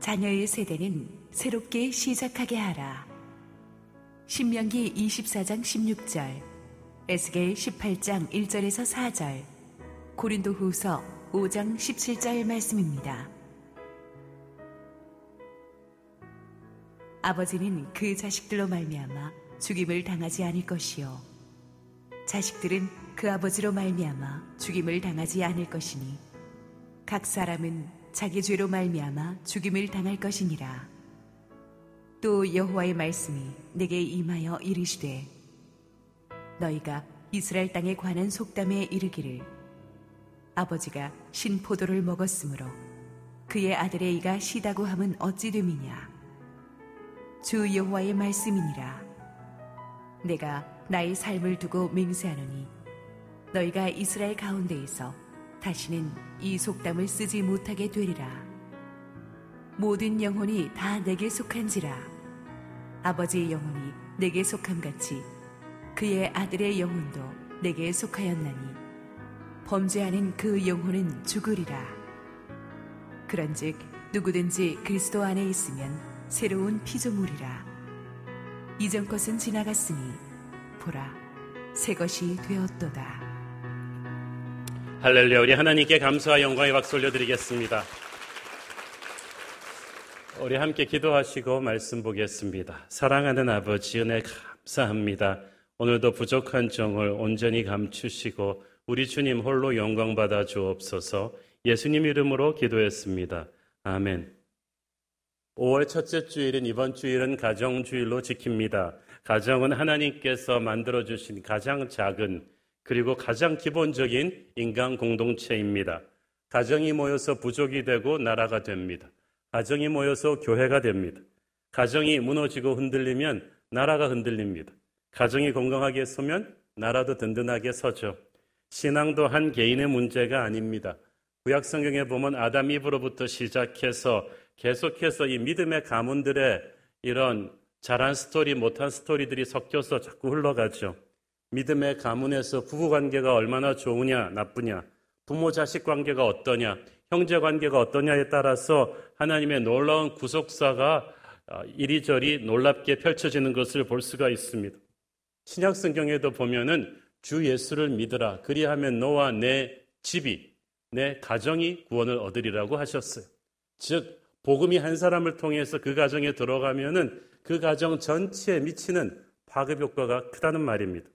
자녀의 세대는 새롭게 시작하게 하라. 신명기 24장 16절, 에스겔 18장 1절에서 4절, 고린도 후서 5장 17절 말씀입니다. 아버지는 그 자식들로 말미암아 죽임을 당하지 않을 것이요 자식들은 그 아버지로 말미암아 죽임을 당하지 않을 것이니 각 사람은 자기 죄로 말미암아 죽임을 당할 것이니라. 또 여호와의 말씀이 내게 임하여 이르시되 너희가 이스라엘 땅에 관한 속담에 이르기를 아버지가 신포도를 먹었으므로 그의 아들의 이가 시다고 함은 어찌 됨이냐? 주 여호와의 말씀이니라. 내가 나의 삶을 두고 맹세하노니 너희가 이스라엘 가운데에서 다시는 이 속담을 쓰지 못하게 되리라 모든 영혼이 다 내게 속한지라 아버지의 영혼이 내게 속함 같이 그의 아들의 영혼도 내게 속하였나니 범죄하는 그 영혼은 죽으리라 그런즉 누구든지 그리스도 안에 있으면 새로운 피조물이라. 이전 것은 지나갔으니 보라 새 것이 되었도다. 할렐루야 우리 하나님께 감사와 영광의 박수 올려드리겠습니다. 우리 함께 기도하시고 말씀 보겠습니다. 사랑하는 아버지 은혜 감사합니다. 오늘도 부족한 정을 온전히 감추시고 우리 주님 홀로 영광 받아 주옵소서 예수님 이름으로 기도했습니다. 아멘. 5월 첫째 주일인 이번 주일은 가정 주일로 지킵니다. 가정은 하나님께서 만들어 주신 가장 작은 그리고 가장 기본적인 인간 공동체입니다. 가정이 모여서 부족이 되고 나라가 됩니다. 가정이 모여서 교회가 됩니다. 가정이 무너지고 흔들리면 나라가 흔들립니다. 가정이 건강하게 서면 나라도 든든하게 서죠. 신앙도 한 개인의 문제가 아닙니다. 구약 성경에 보면 아담 이브로부터 시작해서 계속해서 이 믿음의 가문들의 이런 잘한 스토리, 못한 스토리들이 섞여서 자꾸 흘러가죠. 믿음의 가문에서 부부 관계가 얼마나 좋으냐, 나쁘냐, 부모 자식 관계가 어떠냐, 형제 관계가 어떠냐에 따라서 하나님의 놀라운 구속사가 어, 이리저리 놀랍게 펼쳐지는 것을 볼 수가 있습니다. 신약 성경에도 보면은 주 예수를 믿으라. 그리하면 너와 내 집이, 내 가정이 구원을 얻으리라고 하셨어요. 즉, 복음이 한 사람을 통해서 그 가정에 들어가면은 그 가정 전체에 미치는 파급 효과가 크다는 말입니다.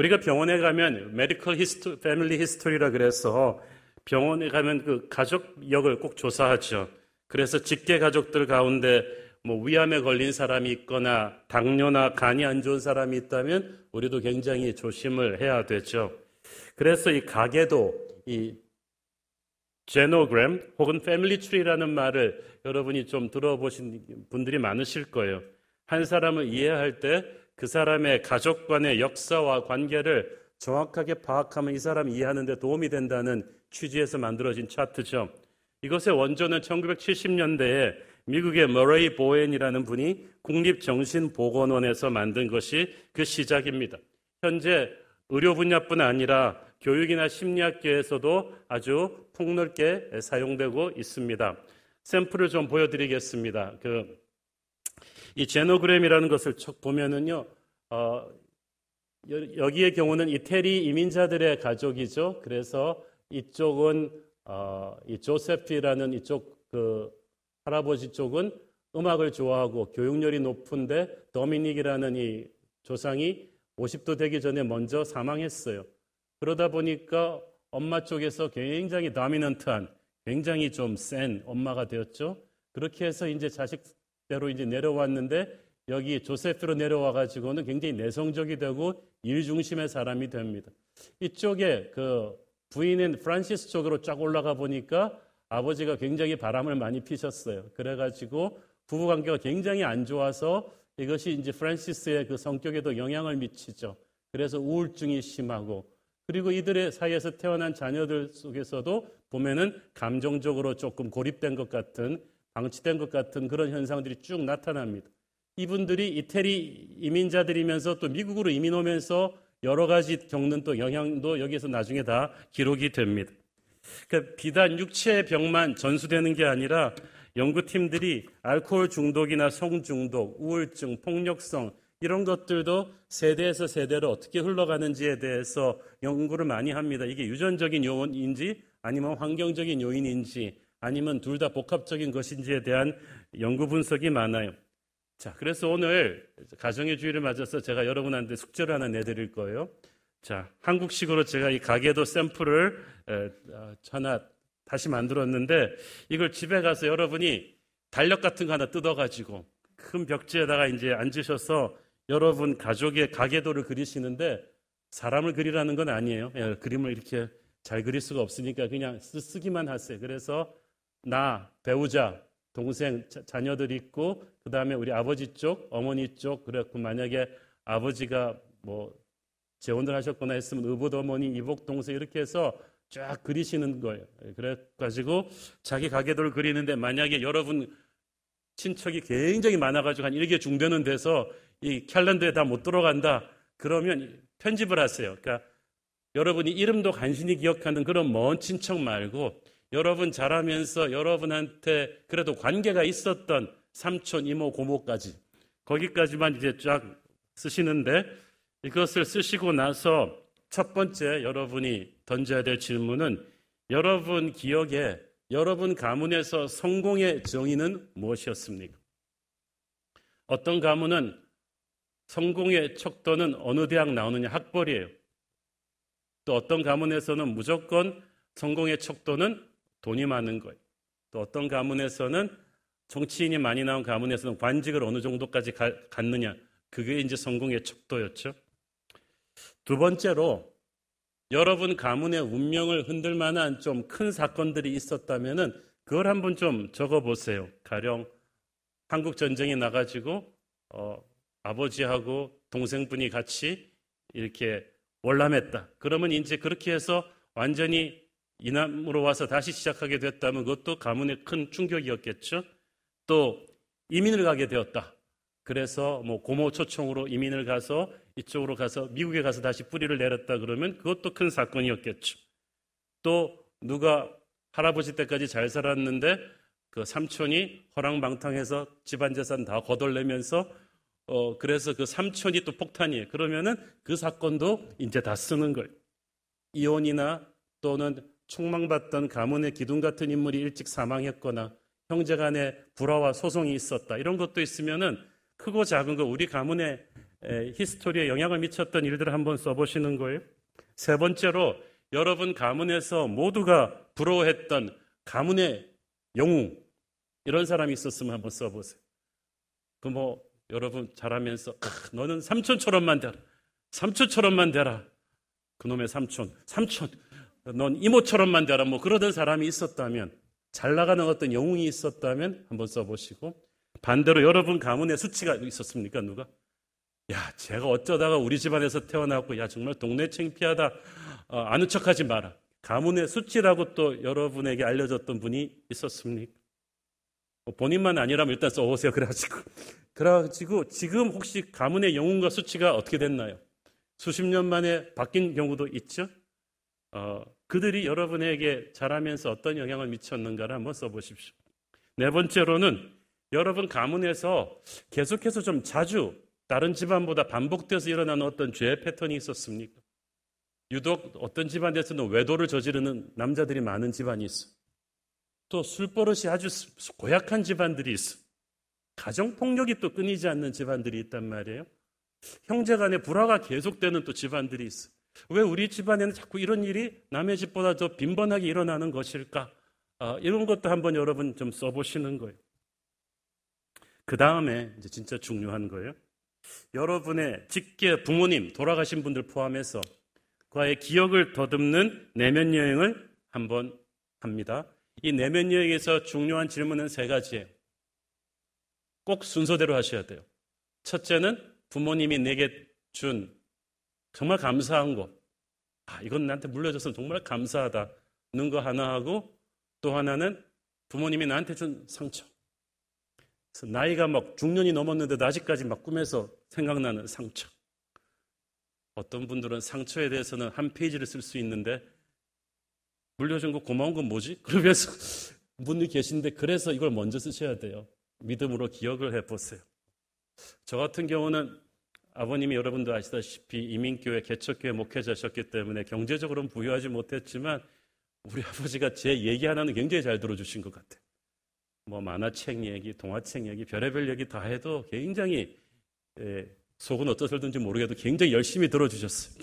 우리가 병원에 가면 medical history family history라 그래서 병원에 가면 그 가족력을 꼭 조사하죠. 그래서 직계 가족들 가운데 뭐 위암에 걸린 사람이 있거나 당뇨나 간이 안 좋은 사람이 있다면 우리도 굉장히 조심을 해야 되죠. 그래서 이 가게도 이 제노그램 혹은 패밀리 트리라는 말을 여러분이 좀 들어보신 분들이 많으실 거예요. 한 사람을 이해할 때 그 사람의 가족 간의 역사와 관계를 정확하게 파악하면 이 사람을 이해하는 데 도움이 된다는 취지에서 만들어진 차트죠. 이것의 원조는 1970년대에 미국의 머레이 보엔이라는 분이 국립정신보건원에서 만든 것이 그 시작입니다. 현재 의료 분야뿐 아니라 교육이나 심리학계에서도 아주 폭넓게 사용되고 있습니다. 샘플을 좀 보여드리겠습니다. 그, 이 제노그램이라는 것을 보면은요, 어, 여기의 경우는 이태리 이민자들의 가족이죠. 그래서 이쪽은 어, 이 조세피라는 이쪽 그 할아버지 쪽은 음악을 좋아하고 교육열이 높은데 더미닉이라는 이 조상이 50도 되기 전에 먼저 사망했어요. 그러다 보니까 엄마 쪽에서 굉장히 다미넌트한 굉장히 좀 센 엄마가 되었죠. 그렇게 해서 이제 자식 대로 이제 내려왔는데 여기 조세프로 내려와 가지고는 굉장히 내성적이 되고 일 중심의 사람이 됩니다. 이쪽에 그 부인인 프란시스 쪽으로 쫙 올라가 보니까 아버지가 굉장히 바람을 많이 피셨어요. 그래 가지고 부부 관계가 굉장히 안 좋아서 이것이 이제 프란시스의 그 성격에도 영향을 미치죠. 그래서 우울증이 심하고 그리고 이들의 사이에서 태어난 자녀들 속에서도 보면은 감정적으로 조금 고립된 것 같은 방치된 것 같은 그런 현상들이 쭉 나타납니다. 이분들이 이태리 이민자들이면서 또 미국으로 이민 오면서 여러 가지 겪는 또 영향도 여기에서 나중에 다 기록이 됩니다. 그러니까 비단 육체의 병만 전수되는 게 아니라 연구팀들이 알코올 중독이나 성중독, 우울증, 폭력성 이런 것들도 세대에서 세대로 어떻게 흘러가는지에 대해서 연구를 많이 합니다. 이게 유전적인 요인인지 아니면 환경적인 요인인지 아니면 둘 다 복합적인 것인지에 대한 연구 분석이 많아요. 자, 그래서 오늘 가정의 주의를 맞아서 제가 여러분한테 숙제를 하나 내드릴 거예요. 자, 한국식으로 제가 이 가게도 샘플을 어, 하나 다시 만들었는데 이걸 집에 가서 여러분이 달력 같은 거 하나 뜯어가지고 큰 벽지에다가 이제 앉으셔서 여러분 가족의 가계도를 그리시는데 사람을 그리라는 건 아니에요. 예, 그림을 이렇게 잘 그릴 수가 없으니까 그냥 쓰, 기만 하세요. 그래서 나, 배우자, 동생, 자, 녀들 있고 그 다음에 우리 아버지 쪽, 어머니 쪽 그래갖고 만약에 아버지가 뭐 재혼을 하셨거나 했으면 의붓 어머니, 이복 동생 이렇게 해서 쫙 그리시는 거예요. 그래가지고 자기 가계도를 그리는데 만약에 여러분 친척이 굉장히 많아가지고 한 일개 중되는 데서 이 캘린더에 다 못 들어간다. 그러면 편집을 하세요. 그러니까 여러분이 이름도 간신히 기억하는 그런 먼 친척 말고 여러분 자라면서 여러분한테 그래도 관계가 있었던 삼촌, 이모, 고모까지 거기까지만 이제 쫙 쓰시는데 이것을 쓰시고 나서 첫 번째 여러분이 던져야 될 질문은 여러분 기억에 여러분 가문에서 성공의 정의는 무엇이었습니까? 어떤 가문은 성공의 척도는 어느 대학 나오느냐 학벌이에요. 또 어떤 가문에서는 무조건 성공의 척도는 돈이 많은 거예요. 또 어떤 가문에서는 정치인이 많이 나온 가문에서는 관직을 어느 정도까지 가, 갖느냐. 그게 이제 성공의 척도였죠. 두 번째로 여러분 가문의 운명을 흔들 만한 좀 큰 사건들이 있었다면은 그걸 한번 좀 적어 보세요. 가령 한국 전쟁에 나가지고 어, 아버지하고 동생분이 같이 이렇게 월남했다. 그러면 이제 그렇게 해서 완전히 이남으로 와서 다시 시작하게 됐다면 그것도 가문의 큰 충격이었겠죠. 또 이민을 가게 되었다. 그래서 뭐 고모 초청으로 이민을 가서 이쪽으로 가서 미국에 가서 다시 뿌리를 내렸다 그러면 그것도 큰 사건이었겠죠. 또 누가 할아버지 때까지 잘 살았는데 그 삼촌이 허랑방탕해서 집안 재산 다 거덜내면서 어 그래서 그 삼촌이 또 폭탄이에요. 그러면은 그 사건도 이제 다 쓰는 거예요. 이혼이나 또는 총망받던 가문의 기둥 같은 인물이 일찍 사망했거나 형제 간의 불화와 소송이 있었다. 이런 것도 있으면은 크고 작은 거 우리 가문의 히스토리에 영향을 미쳤던 일들을 한번 써보시는 거예요. 세 번째로 여러분 가문에서 모두가 부러워했던 가문의 영웅 이런 사람이 있었으면 한번 써보세요. 그 뭐 여러분 잘하면서 너는 삼촌처럼만 되라. 삼촌처럼만 되라. 그놈의 삼촌, 삼촌, 넌 이모처럼만 되라. 뭐 그러던 사람이 있었다면 잘 나가는 어떤 영웅이 있었다면 한번 써보시고 반대로 여러분 가문에 수치가 있었습니까? 누가? 야, 제가 어쩌다가 우리 집안에서 태어났고, 야, 정말 동네 창피하다. 어, 아는 척 하지 마라. 가문의 수치라고 또 여러분에게 알려졌던 분이 있었습니까? 뭐 본인만 아니라면 일단 써오세요. 그래가지고. 그래가지고 지금 혹시 가문의 영웅과 수치가 어떻게 됐나요? 수십 년 만에 바뀐 경우도 있죠? 어, 그들이 여러분에게 자라면서 어떤 영향을 미쳤는가를 한번 써보십시오. 네 번째로는 여러분 가문에서 계속해서 좀 자주 다른 집안보다 반복돼서 일어나는 어떤 죄의 패턴이 있었습니까? 유독 어떤 집안에서는 외도를 저지르는 남자들이 많은 집안이 있어. 또 술버릇이 아주 고약한 집안들이 있어. 가정폭력이 또 끊이지 않는 집안들이 있단 말이에요. 형제 간의 불화가 계속되는 또 집안들이 있어. 왜 우리 집안에는 자꾸 이런 일이 남의 집보다 더 빈번하게 일어나는 것일까? 어, 이런 것도 한번 여러분 좀 써보시는 거예요. 그 다음에 이제 진짜 중요한 거예요. 여러분의 직계 부모님, 돌아가신 분들 포함해서 그와의 기억을 더듬는 내면 여행을 한번 합니다. 이 내면 여행에서 중요한 질문은 세 가지예요. 꼭 순서대로 하셔야 돼요. 첫째는 부모님이 내게 준 정말 감사한 거. 아, 이건 나한테 물려줘서 정말 감사하다는 거 하나 하고 또 하나는 부모님이 나한테 준 상처. 나이가 막 중년이 넘었는데도 아직까지 막 꿈에서 생각나는 상처. 어떤 분들은 상처에 대해서는 한 페이지를 쓸 수 있는데 물려준 거 고마운 건 뭐지? 그러면서 분이 계신데 그래서 이걸 먼저 쓰셔야 돼요. 믿음으로 기억을 해보세요. 저 같은 경우는 아버님이 여러분도 아시다시피 이민교회 개척교회 목회자셨기 때문에 경제적으로는 부유하지 못했지만 우리 아버지가 제 얘기 하나는 굉장히 잘 들어주신 것 같아요. 뭐 만화책 얘기, 동화책 얘기, 별의별 얘기 다 해도 굉장히 예, 속은 어떠실든지 모르겠도 굉장히 열심히 들어주셨어요.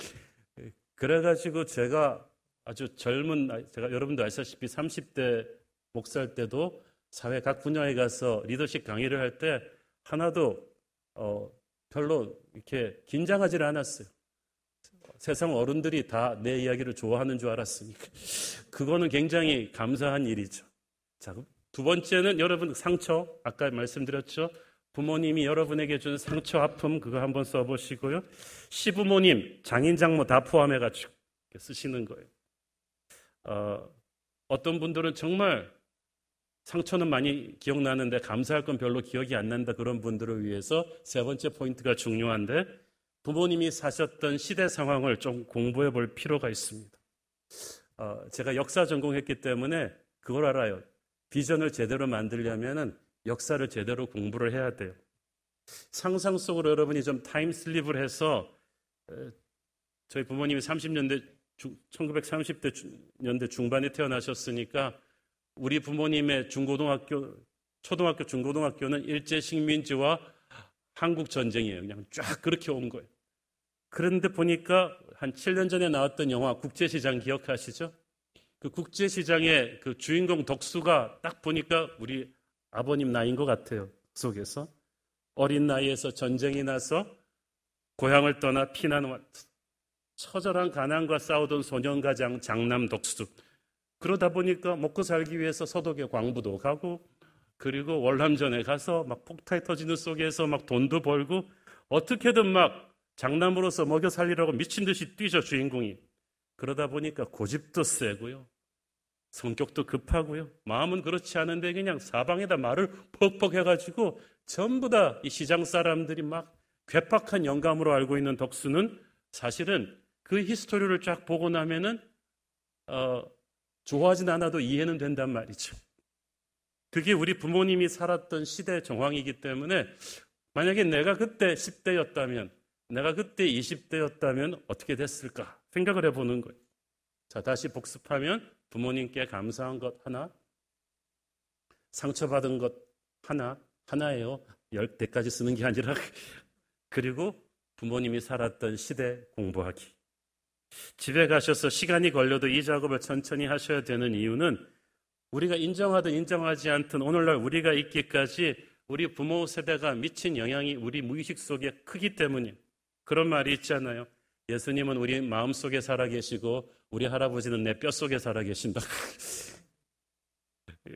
예, 그래가지고 제가 아주 젊은 제가 여러분도 아시다시피 30대 목사할 때도 사회 각 분야에 가서 리더십 강의를 할 때 하나도 어, 별로 이렇게 긴장하지는 않았어요. 세상 어른들이 다 내 이야기를 좋아하는 줄 알았으니까. 그거는 굉장히 감사한 일이죠. 자, 두 번째는 여러분 상처, 아까 말씀드렸죠. 부모님이 여러분에게 준 상처, 아픔, 그거 한번 써보시고요. 시부모님, 장인, 장모 다 포함해가지고 쓰시는 거예요. 어, 어떤 분들은 정말 상처는 많이 기억나는데 감사할 건 별로 기억이 안 난다 그런 분들을 위해서 세 번째 포인트가 중요한데 부모님이 사셨던 시대 상황을 좀 공부해 볼 필요가 있습니다. 어, 제가 역사 전공했기 때문에 그걸 알아요. 비전을 제대로 만들려면 역사를 제대로 공부를 해야 돼요. 상상 속으로 여러분이 좀 타임슬립을 해서 저희 부모님이 30년대 1930대 년대 중반에 태어나셨으니까 우리 부모님의 중고등학교 초등학교 중고등학교는 일제 식민지와 한국 전쟁이에요. 그냥 쫙 그렇게 온 거예요. 그런데 보니까 한 7년 전에 나왔던 영화 국제시장 기억하시죠? 그 국제시장의 그 주인공 덕수가 딱 보니까 우리 아버님 나이인 것 같아요. 속에서. 어린 나이에서 전쟁이 나서 고향을 떠나 피난 처절한 가난과 싸우던 소년가장 장남 덕수. 그러다 보니까 먹고 살기 위해서 서독에 광부도 가고 그리고 월남전에 가서 막 폭탄이 터지는 속에서 막 돈도 벌고 어떻게든 막 장남으로서 먹여 살리라고 미친 듯이 뛰죠, 주인공이. 그러다 보니까 고집도 세고요. 성격도 급하고요. 마음은 그렇지 않은데 그냥 사방에다 말을 퍽퍽 해가지고 전부 다 이 시장 사람들이 막 괴팍한 영감으로 알고 있는 덕수는 사실은 그 히스토리를 쫙 보고 나면은 어, 좋아하진 않아도 이해는 된단 말이죠. 그게 우리 부모님이 살았던 시대 정황이기 때문에 만약에 내가 그때 10대였다면 내가 그때 20대였다면 어떻게 됐을까 생각을 해보는 거예요. 자, 다시 복습하면 부모님께 감사한 것 하나, 상처받은 것 하나, 하나예요. 열 대까지 쓰는 게 아니라, 그리고 부모님이 살았던 시대 공부하기. 집에 가셔서 시간이 걸려도 이 작업을 천천히 하셔야 되는 이유는 우리가 인정하든 인정하지 않든 오늘날 우리가 있기까지 우리 부모 세대가 미친 영향이 우리 무의식 속에 크기 때문이에요. 그런 말이 있잖아요. 예수님은 우리 마음 속에 살아 계시고 우리 할아버지는 내 뼈 속에 살아 계신다. 예.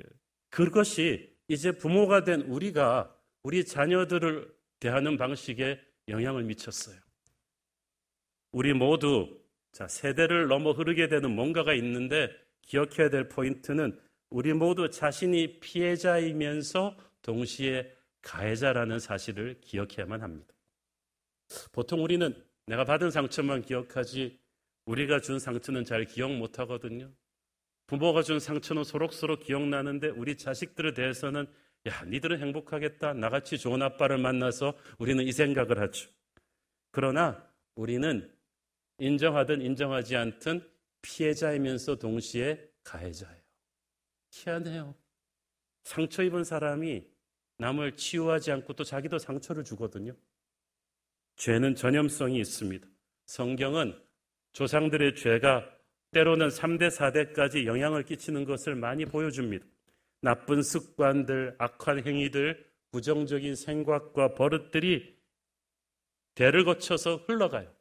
그것이 이제 부모가 된 우리가 우리 자녀들을 대하는 방식에 영향을 미쳤어요. 우리 모두 자, 세대를 넘어 흐르게 되는 뭔가가 있는데 기억해야 될 포인트는 우리 모두 자신이 피해자이면서 동시에 가해자라는 사실을 기억해야만 합니다. 보통 우리는 내가 받은 상처만 기억하지 우리가 준 상처는 잘 기억 못 하거든요. 부모가 준 상처는 소록소록 기억나는데 우리 자식들에 대해서는 야, 니들은 행복하겠다. 나같이 좋은 아빠를 만나서 우리는 이 생각을 하죠. 그러나 우리는 인정하든 인정하지 않든 피해자이면서 동시에 가해자예요. 희한해요. 상처 입은 사람이 남을 치유하지 않고 또 자기도 상처를 주거든요. 죄는 전염성이 있습니다. 성경은 조상들의 죄가 때로는 3대, 4대까지 영향을 끼치는 것을 많이 보여줍니다. 나쁜 습관들, 악한 행위들, 부정적인 생각과 버릇들이 대를 거쳐서 흘러가요.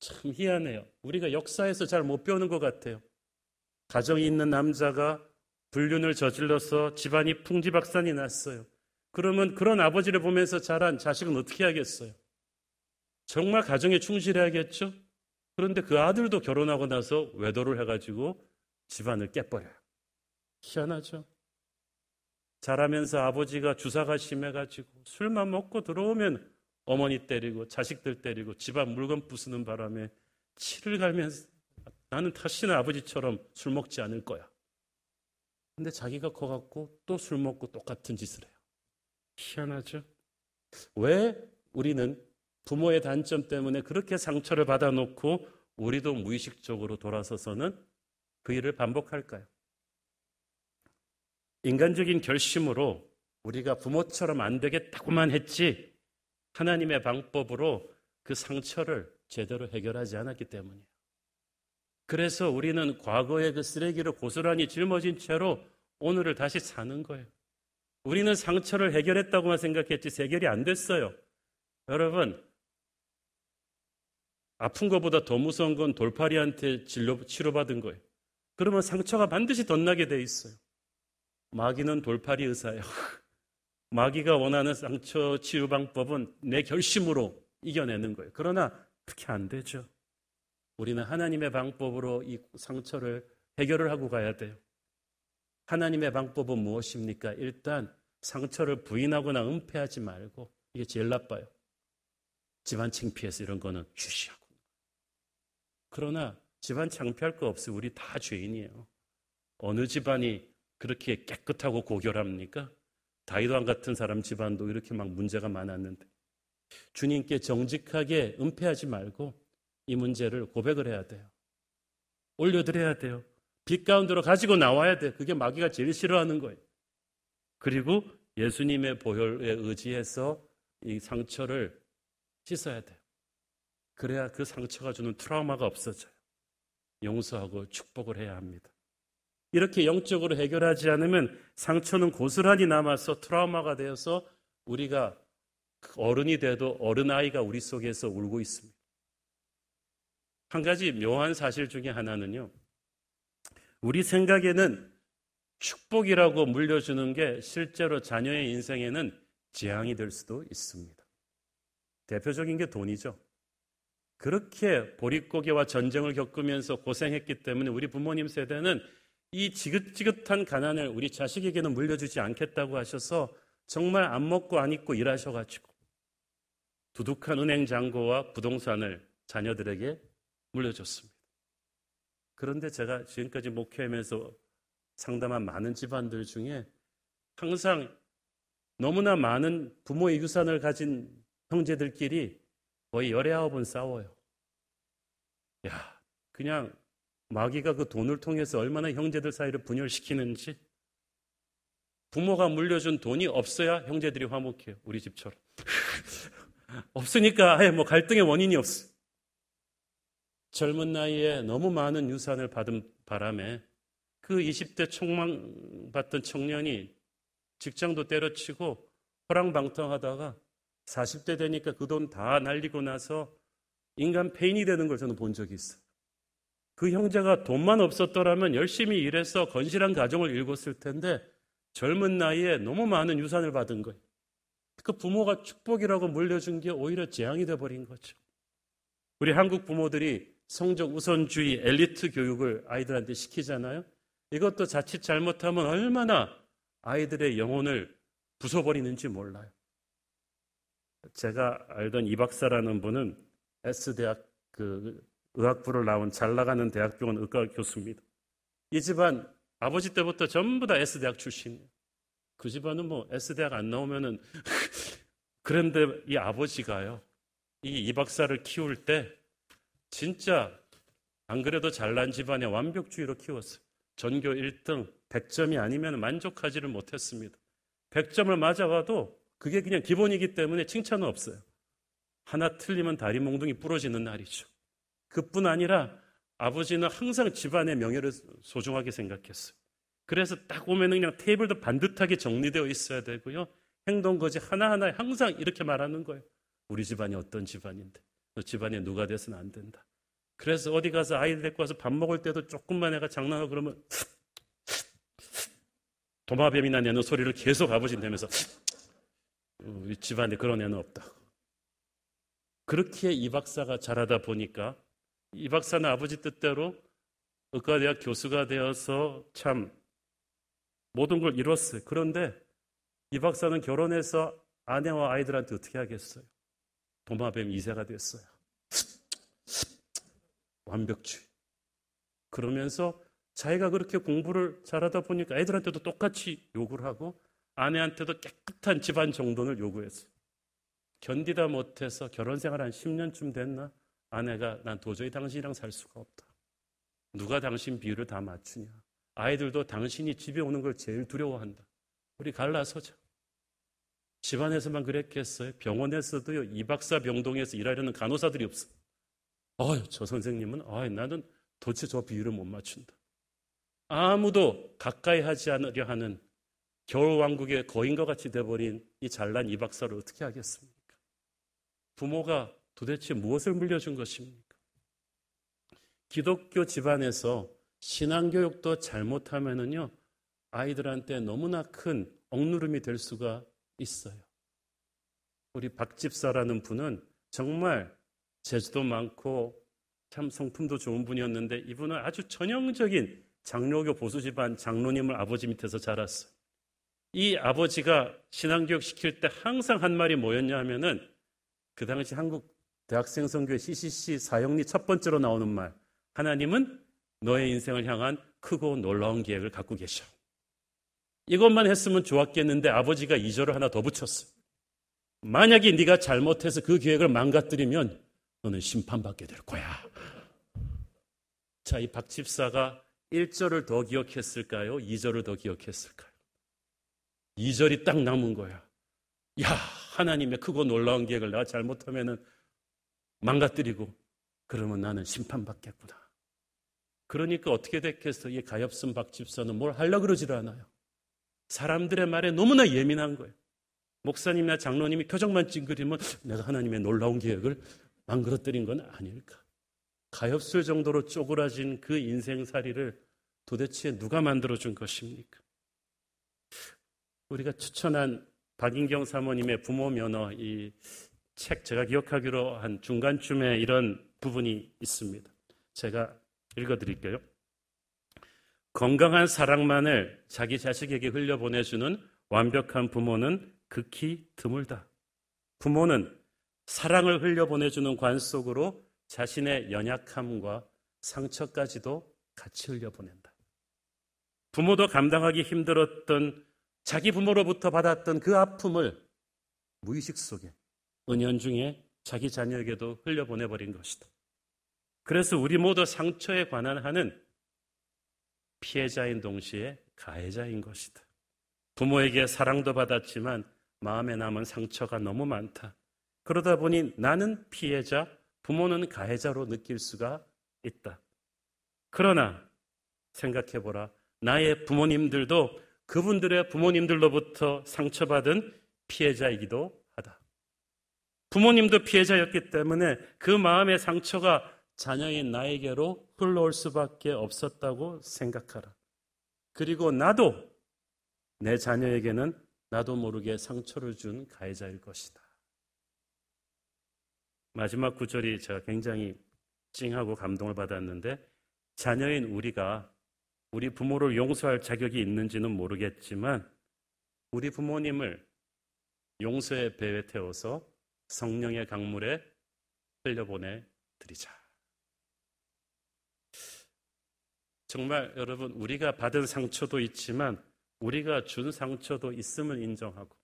참 희한해요. 우리가 역사에서 잘 못 배우는 것 같아요. 가정이 있는 남자가 불륜을 저질러서 집안이 풍지박산이 났어요. 그러면 그런 아버지를 보면서 자란 자식은 어떻게 하겠어요? 정말 가정에 충실해야겠죠? 그런데 그 아들도 결혼하고 나서 외도를 해가지고 집안을 깨버려요. 희한하죠? 자라면서 아버지가 주사가 심해가지고 술만 먹고 들어오면 어머니 때리고 자식들 때리고 집안 물건 부수는 바람에 치를 갈면서 나는 다시는 아버지처럼 술 먹지 않을 거야. 근데 자기가 커갖고 또 술 먹고 똑같은 짓을 해요. 희한하죠? 왜 우리는 부모의 단점 때문에 그렇게 상처를 받아놓고 우리도 무의식적으로 돌아서서는 그 일을 반복할까요? 인간적인 결심으로 우리가 부모처럼 안 되겠다고만 했지 하나님의 방법으로 그 상처를 제대로 해결하지 않았기 때문이에요. 그래서 우리는 과거의 그 쓰레기를 고스란히 짊어진 채로 오늘을 다시 사는 거예요. 우리는 상처를 해결했다고만 생각했지 해결이 안 됐어요. 여러분, 아픈 것보다 더 무서운 건 돌파리한테 진료, 치료받은 거예요. 그러면 상처가 반드시 덧나게 돼 있어요. 마귀는 돌파리 의사예요. 마귀가 원하는 상처 치유 방법은 내 결심으로 이겨내는 거예요. 그러나 그렇게 안 되죠. 우리는 하나님의 방법으로 이 상처를 해결을 하고 가야 돼요. 하나님의 방법은 무엇입니까? 일단 상처를 부인하거나 은폐하지 말고 이게 제일 나빠요. 집안 창피해서 이런 거는 쉬쉬하고. 그러나 집안 창피할 거 없어요. 우리 다 죄인이에요. 어느 집안이 그렇게 깨끗하고 고결합니까? 다이도안 같은 사람 집안도 이렇게 막 문제가 많았는데 주님께 정직하게 은폐하지 말고 이 문제를 고백을 해야 돼요. 올려드려야 돼요. 빛 가운데로 가지고 나와야 돼. 그게 마귀가 제일 싫어하는 거예요. 그리고 예수님의 보혈에 의지해서 이 상처를 씻어야 돼요. 그래야 그 상처가 주는 트라우마가 없어져요. 용서하고 축복을 해야 합니다. 이렇게 영적으로 해결하지 않으면 상처는 고스란히 남아서 트라우마가 되어서 우리가 어른이 돼도 어른아이가 우리 속에서 울고 있습니다. 한 가지 묘한 사실 중에 하나는요. 우리 생각에는 축복이라고 물려주는 게 실제로 자녀의 인생에는 재앙이 될 수도 있습니다. 대표적인 게 돈이죠. 그렇게 보릿고개와 전쟁을 겪으면서 고생했기 때문에 우리 부모님 세대는 이 지긋지긋한 가난을 우리 자식에게는 물려주지 않겠다고 하셔서 정말 안 먹고 안 입고 일하셔가지고 두둑한 은행 잔고와 부동산을 자녀들에게 물려줬습니다. 그런데 제가 지금까지 목회하면서 상담한 많은 집안들 중에 항상 너무나 많은 부모의 유산을 가진 형제들끼리 거의 열애아홉은 싸워요. 야, 그냥 마귀가 그 돈을 통해서 얼마나 형제들 사이를 분열시키는지 부모가 물려준 돈이 없어야 형제들이 화목해요. 우리 집처럼. 없으니까 아예 뭐 갈등의 원인이 없어. 젊은 나이에 너무 많은 유산을 받은 바람에 그 20대 총망받던 청년이 직장도 때려치고 호랑방탕하다가 40대 되니까 그 돈 다 날리고 나서 인간 폐인이 되는 걸 저는 본 적이 있어요. 그 형제가 돈만 없었더라면 열심히 일해서 건실한 가정을 일궜을 텐데 젊은 나이에 너무 많은 유산을 받은 거예요. 그 부모가 축복이라고 물려준 게 오히려 재앙이 돼버린 거죠. 우리 한국 부모들이 성적 우선주의 엘리트 교육을 아이들한테 시키잖아요. 이것도 자칫 잘못하면 얼마나 아이들의 영혼을 부숴버리는지 몰라요. 제가 알던 이 박사라는 분은 S대학 그 의학부를 나온 잘 나가는 대학병원 의과 교수입니다. 이 집안 아버지 때부터 전부 다 S대학 출신이에요. 그 집안은 뭐 S대학 안 나오면은 그런데 이 아버지가요. 이 이 박사를 키울 때 진짜 안 그래도 잘난 집안의 완벽주의로 키웠어요. 전교 1등 100점이 아니면 만족하지를 못했습니다. 100점을 맞아가도 그게 그냥 기본이기 때문에 칭찬은 없어요. 하나 틀리면 다리 몽둥이 부러지는 날이죠. 그뿐 아니라 아버지는 항상 집안의 명예를 소중하게 생각했어요. 그래서 딱 오면 그냥 테이블도 반듯하게 정리되어 있어야 되고요. 행동거지 하나하나 항상 이렇게 말하는 거예요. 우리 집안이 어떤 집안인데. 너 집안에 누가 돼서는 안 된다. 그래서 어디 가서 아이들 데리고 와서 밥 먹을 때도 조금만 애가 장난하고 그러면 도마뱀이나 내는 소리를 계속 아버지 내면서 우리 집안에 그런 애는 없다. 그렇게 이 박사가 자라다 보니까 이 박사는 아버지 뜻대로 의과대학 교수가 되어서 참 모든 걸 이뤘어요. 그런데 이 박사는 결혼해서 아내와 아이들한테 어떻게 하겠어요? 도마뱀 2세가 됐어요. 완벽주의. 그러면서 자기가 그렇게 공부를 잘하다 보니까 애들한테도 똑같이 욕을 하고 아내한테도 깨끗한 집안 정돈을 요구했어요. 견디다 못해서 결혼 생활 한 10년쯤 됐나? 아내가 난 도저히 당신이랑 살 수가 없다. 누가 당신 비율을 다 맞추냐? 아이들도 당신이 집에 오는 걸 제일 두려워한다. 우리 갈라서자. 집안에서만 그랬겠어요? 병원에서도요, 이 박사 병동에서 일하려는 간호사들이 없어. 어휴, 저 선생님은, 아 나는 도대체 저 비율을 못 맞춘다. 아무도 가까이 하지 않으려 하는 겨울왕국의 거인과 같이 돼버린 이 잘난 이 박사를 어떻게 하겠습니까? 부모가 도대체 무엇을 물려준 것입니까? 기독교 집안에서 신앙교육도 잘못하면은요, 아이들한테 너무나 큰 억누름이 될 수가 있어요. 우리 박집사라는 분은 정말 재주도 많고 참 성품도 좋은 분이었는데 이분은 아주 전형적인 장로교 보수 집안 장로님을 아버지 밑에서 자랐어요. 이 아버지가 신앙교육 시킬 때 항상 한 말이 뭐였냐 하면은 그 당시 한국 대학생 선교회 CCC 사형리 첫 번째로 나오는 말. 하나님은 너의 인생을 향한 크고 놀라운 계획을 갖고 계셔. 이것만 했으면 좋았겠는데 아버지가 이절을 하나 더 붙였어. 만약에 네가 잘못해서 그 계획을 망가뜨리면 너는 심판받게 될 거야. 자, 이 박집사가 1절을 더 기억했을까요? 2절을 더 기억했을까요? 2절이 딱 남은 거야. 야, 하나님의 크고 놀라운 계획을 내가 잘못하면은 망가뜨리고 그러면 나는 심판받겠구나. 그러니까 어떻게 됐겠어? 이 가엾은 박 집사는 뭘 하려 그러지를 않아요. 사람들의 말에 너무나 예민한 거예요. 목사님이나 장로님이 표정만 찡그리면 내가 하나님의 놀라운 계획을 망그러뜨린 건 아닐까. 가엾을 정도로 쪼그라진 그 인생살이를 도대체 누가 만들어준 것입니까? 우리가 추천한 박인경 사모님의 부모 면허 이 책 제가 기억하기로 한 중간쯤에 이런 부분이 있습니다. 제가 읽어드릴게요. 건강한 사랑만을 자기 자식에게 흘려보내주는 완벽한 부모는 극히 드물다. 부모는 사랑을 흘려보내주는 관 속으로 자신의 연약함과 상처까지도 같이 흘려보낸다. 부모도 감당하기 힘들었던 자기 부모로부터 받았던 그 아픔을 무의식 속에 은연중에 자기 자녀에게도 흘려보내버린 것이다. 그래서 우리 모두 상처에 관한 하는 피해자인 동시에 가해자인 것이다. 부모에게 사랑도 받았지만 마음에 남은 상처가 너무 많다. 그러다 보니 나는 피해자, 부모는 가해자로 느낄 수가 있다. 그러나 생각해보라. 나의 부모님들도 그분들의 부모님들로부터 상처받은 피해자이기도. 부모님도 피해자였기 때문에 그 마음의 상처가 자녀인 나에게로 흘러올 수밖에 없었다고 생각하라. 그리고 나도 내 자녀에게는 나도 모르게 상처를 준 가해자일 것이다. 마지막 구절이 제가 굉장히 찡하고 감동을 받았는데 자녀인 우리가 우리 부모를 용서할 자격이 있는지는 모르겠지만 우리 부모님을 용서의 배에 태워서 성령의 강물에 흘려보내 드리자. 정말 여러분, 우리가 받은 상처도 있지만 우리가 준 상처도 있음을 인정하고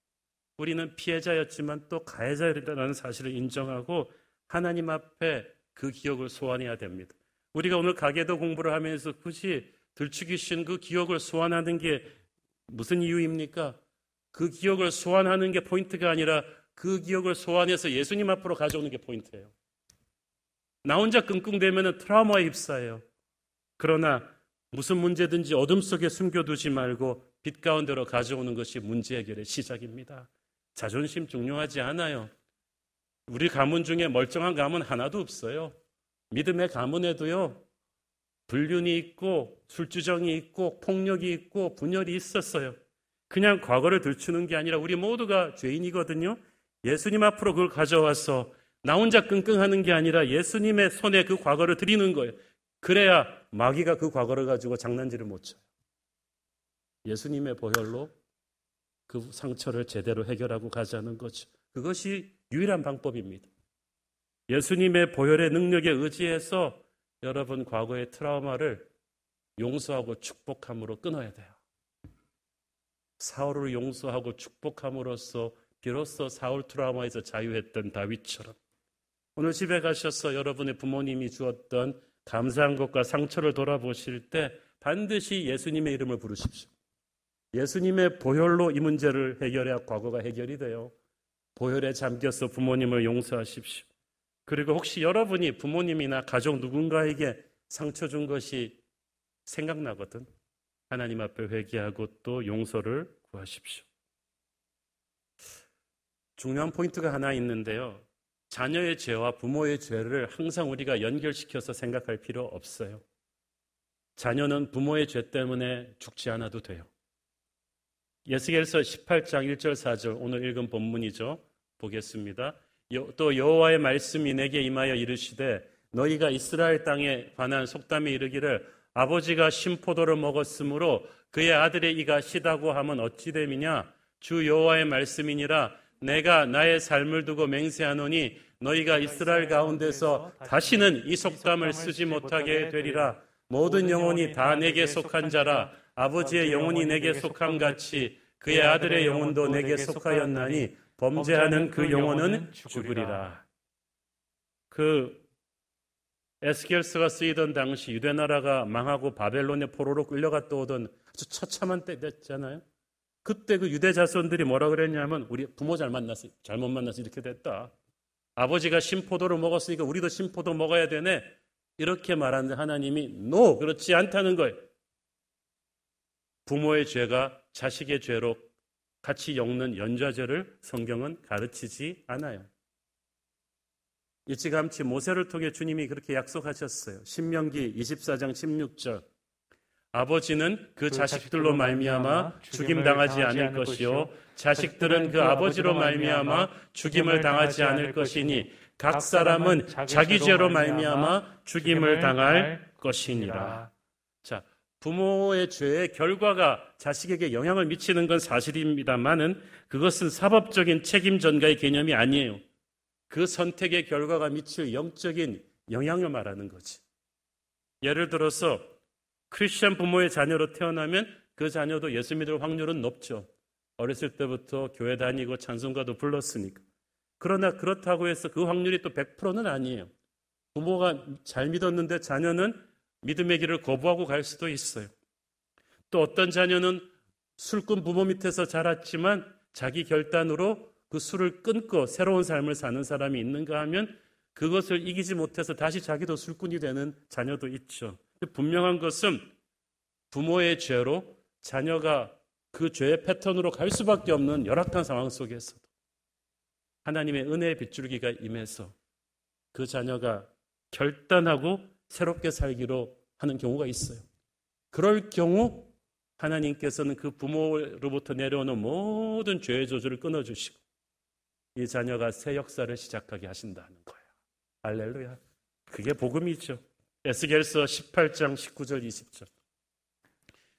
우리는 피해자였지만 또 가해자라는 사실을 인정하고 하나님 앞에 그 기억을 소환해야 됩니다. 우리가 오늘 가계도 공부를 하면서 굳이 들추기신 그 기억을 소환하는 게 무슨 이유입니까? 그 기억을 소환하는 게 포인트가 아니라 그 기억을 소환해서 예수님 앞으로 가져오는 게 포인트예요. 나 혼자 끙끙대면 트라우마에 휩싸여요. 그러나 무슨 문제든지 어둠 속에 숨겨두지 말고 빛 가운데로 가져오는 것이 문제 해결의 시작입니다. 자존심 중요하지 않아요. 우리 가문 중에 멀쩡한 가문 하나도 없어요. 믿음의 가문에도요, 불륜이 있고, 술주정이 있고, 폭력이 있고, 분열이 있었어요. 그냥 과거를 들추는 게 아니라 우리 모두가 죄인이거든요. 예수님 앞으로 그걸 가져와서 나 혼자 끙끙하는 게 아니라 예수님의 손에 그 과거를 드리는 거예요. 그래야 마귀가 그 과거를 가지고 장난질을 못 쳐요. 예수님의 보혈로 그 상처를 제대로 해결하고 가자는 거죠. 그것이 유일한 방법입니다. 예수님의 보혈의 능력에 의지해서 여러분 과거의 트라우마를 용서하고 축복함으로 끊어야 돼요. 사울을 용서하고 축복함으로써 비로소 사울 트라우마에서 자유했던 다윗처럼 오늘 집에 가셔서 여러분의 부모님이 주었던 감사한 것과 상처를 돌아보실 때 반드시 예수님의 이름을 부르십시오. 예수님의 보혈로 이 문제를 해결해야 과거가 해결이 돼요. 보혈에 잠겨서 부모님을 용서하십시오. 그리고 혹시 여러분이 부모님이나 가족 누군가에게 상처 준 것이 생각나거든. 하나님 앞에 회개하고 또 용서를 구하십시오. 중요한 포인트가 하나 있는데요. 자녀의 죄와 부모의 죄를 항상 우리가 연결시켜서 생각할 필요 없어요. 자녀는 부모의 죄 때문에 죽지 않아도 돼요. 예스겔서 18장 1절 4절 오늘 읽은 본문이죠. 보겠습니다. 또 여호와의 말씀이 내게 임하여 이르시되 너희가 이스라엘 땅에 관한 속담에 이르기를 아버지가 심포도를 먹었으므로 그의 아들의 이가 시다고 하면 어찌 됨이냐 주 여호와의 말씀이니라 내가 나의 삶을 두고 맹세하노니 너희가 이스라엘 가운데서 다시는 이 속담을 쓰지 못하게 되리라. 모든 영혼이 다 내게 속한 자라. 아버지의 영혼이 내게 속함 같이 그의 아들의 영혼도 내게 속하였나니 범죄하는 그 영혼은 죽으리라. 그 에스겔서가 쓰이던 당시 유대 나라가 망하고 바벨론의 포로로 끌려갔다 오던 아주 처참한 때였잖아요. 그때 그 유대 자손들이 뭐라 그랬냐면 우리 부모 잘 만났어 잘못 만나서 이렇게 됐다. 아버지가 신 포도를 먹었으니까 우리도 신 포도 먹어야 되네. 이렇게 말하는데 하나님이 no 그렇지 않다는 거예요. 부모의 죄가 자식의 죄로 같이 엮는 연좌죄를 성경은 가르치지 않아요. 일찌감치 모세를 통해 주님이 그렇게 약속하셨어요. 신명기 24장 16절. 아버지는 그, 그 자식들로 말미암아 죽임 당하지 않을 것이요 자식들은 그, 그 아버지로 말미암아 죽임을 당하지 않을 것이니 각 사람은 자기 죄로 말미암아 죽임을 당할 것이니라. 자, 부모의 죄의 결과가 자식에게 영향을 미치는 건 사실입니다만은 그것은 사법적인 책임 전가의 개념이 아니에요. 그 선택의 결과가 미칠 영적인 영향을 말하는 거지. 예를 들어서 크리스천 부모의 자녀로 태어나면 그 자녀도 예수 믿을 확률은 높죠. 어렸을 때부터 교회 다니고 찬송가도 불렀으니까. 그러나 그렇다고 해서 그 확률이 또 100%는 아니에요. 부모가 잘 믿었는데 자녀는 믿음의 길을 거부하고 갈 수도 있어요. 또 어떤 자녀는 술꾼 부모 밑에서 자랐지만 자기 결단으로 그 술을 끊고 새로운 삶을 사는 사람이 있는가 하면 그것을 이기지 못해서 다시 자기도 술꾼이 되는 자녀도 있죠. 분명한 것은 부모의 죄로 자녀가 그 죄의 패턴으로 갈 수밖에 없는 열악한 상황 속에서도 하나님의 은혜의 빗줄기가 임해서 그 자녀가 결단하고 새롭게 살기로 하는 경우가 있어요. 그럴 경우 하나님께서는 그 부모로부터 내려오는 모든 죄의 조주를 끊어주시고 이 자녀가 새 역사를 시작하게 하신다는 거예요. 알렐루야. 그게 복음이죠. 에스겔서 18장 19절 20절.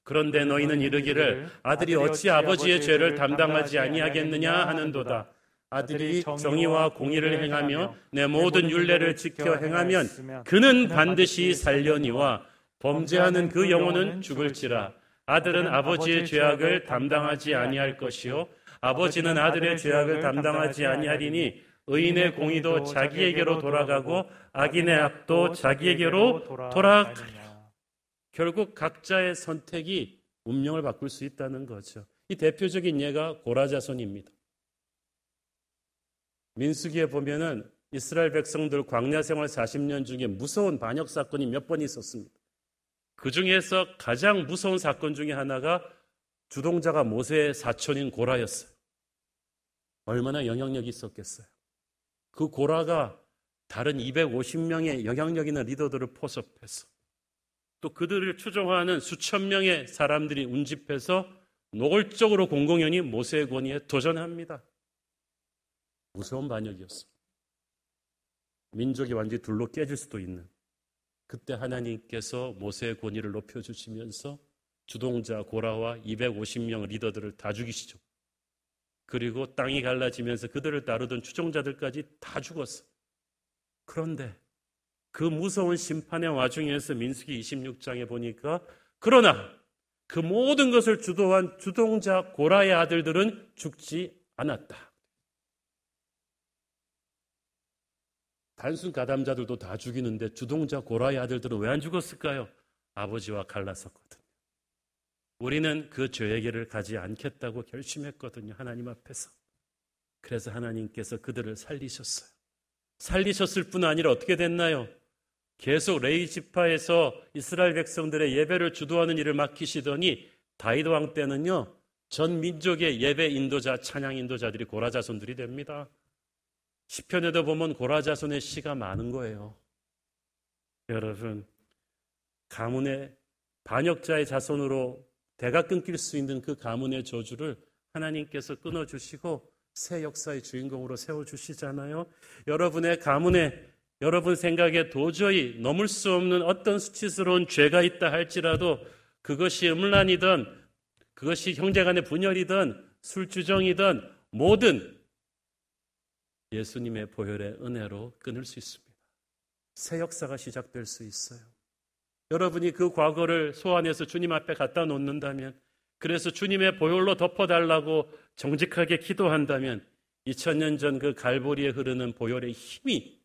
그런데 너희는 이르기를 아들이 어찌 아버지의 죄를 담당하지 아니하겠느냐 하는도다. 아들이 정의와 공의를 행하며 내 모든 윤례를 지켜 행하면 그는 반드시 살려니와 범죄하는 그 영혼은 죽을지라. 아들은 아버지의 죄악을 담당하지 아니할 것이요 아버지는 아들의 죄악을 담당하지 아니하리니 의인의 공의도 자기에게로 돌아가고 악인의 악도 자기에게로 돌아가리라. 결국 각자의 선택이 운명을 바꿀 수 있다는 거죠. 이 대표적인 예가 고라자손입니다. 민수기에 보면은 이스라엘 백성들 광야 생활 40년 중에 무서운 반역 사건이 몇 번 있었습니다. 그 중에서 가장 무서운 사건 중에 하나가 주동자가 모세의 사촌인 고라였어요. 얼마나 영향력이 있었겠어요. 그 고라가 다른 250명의 영향력 있는 리더들을 포섭해서 또 그들을 추종하는 수천 명의 사람들이 운집해서 노골적으로 공공연히 모세의 권위에 도전합니다. 무서운 반역이었습니다. 민족이 완전히 둘로 깨질 수도 있는 그때 하나님께서 모세의 권위를 높여주시면서 주동자 고라와 250명 리더들을 다 죽이시죠. 그리고 땅이 갈라지면서 그들을 따르던 추종자들까지 다 죽었어. 그런데 그 무서운 심판의 와중에서 민수기 26장에 보니까 그러나 그 모든 것을 주도한 주동자 고라의 아들들은 죽지 않았다. 단순 가담자들도 다 죽이는데 주동자 고라의 아들들은 왜 안 죽었을까요? 아버지와 갈랐었거든요. 우리는 그 길을 가지 않겠다고 결심했거든요. 하나님 앞에서. 그래서 하나님께서 그들을 살리셨어요. 살리셨을 뿐 아니라 어떻게 됐나요? 계속 레위 지파에서 이스라엘 백성들의 예배를 주도하는 일을 맡기시더니 다윗 왕 때는요. 전 민족의 예배 인도자, 찬양 인도자들이 고라 자손들이 됩니다. 시편에도 보면 고라 자손의 시가 많은 거예요. 여러분, 가문의 반역자의 자손으로 대가 끊길 수 있는 그 가문의 저주를 하나님께서 끊어주시고 새 역사의 주인공으로 세워주시잖아요. 여러분의 가문에 여러분 생각에 도저히 넘을 수 없는 어떤 수치스러운 죄가 있다 할지라도 그것이 음란이든 그것이 형제 간의 분열이든 술주정이든 모든 예수님의 보혈의 은혜로 끊을 수 있습니다. 새 역사가 시작될 수 있어요. 여러분이 그 과거를 소환해서 주님 앞에 갖다 놓는다면 그래서 주님의 보혈로 덮어달라고 정직하게 기도한다면 2000년 전 그 갈보리에 흐르는 보혈의 힘이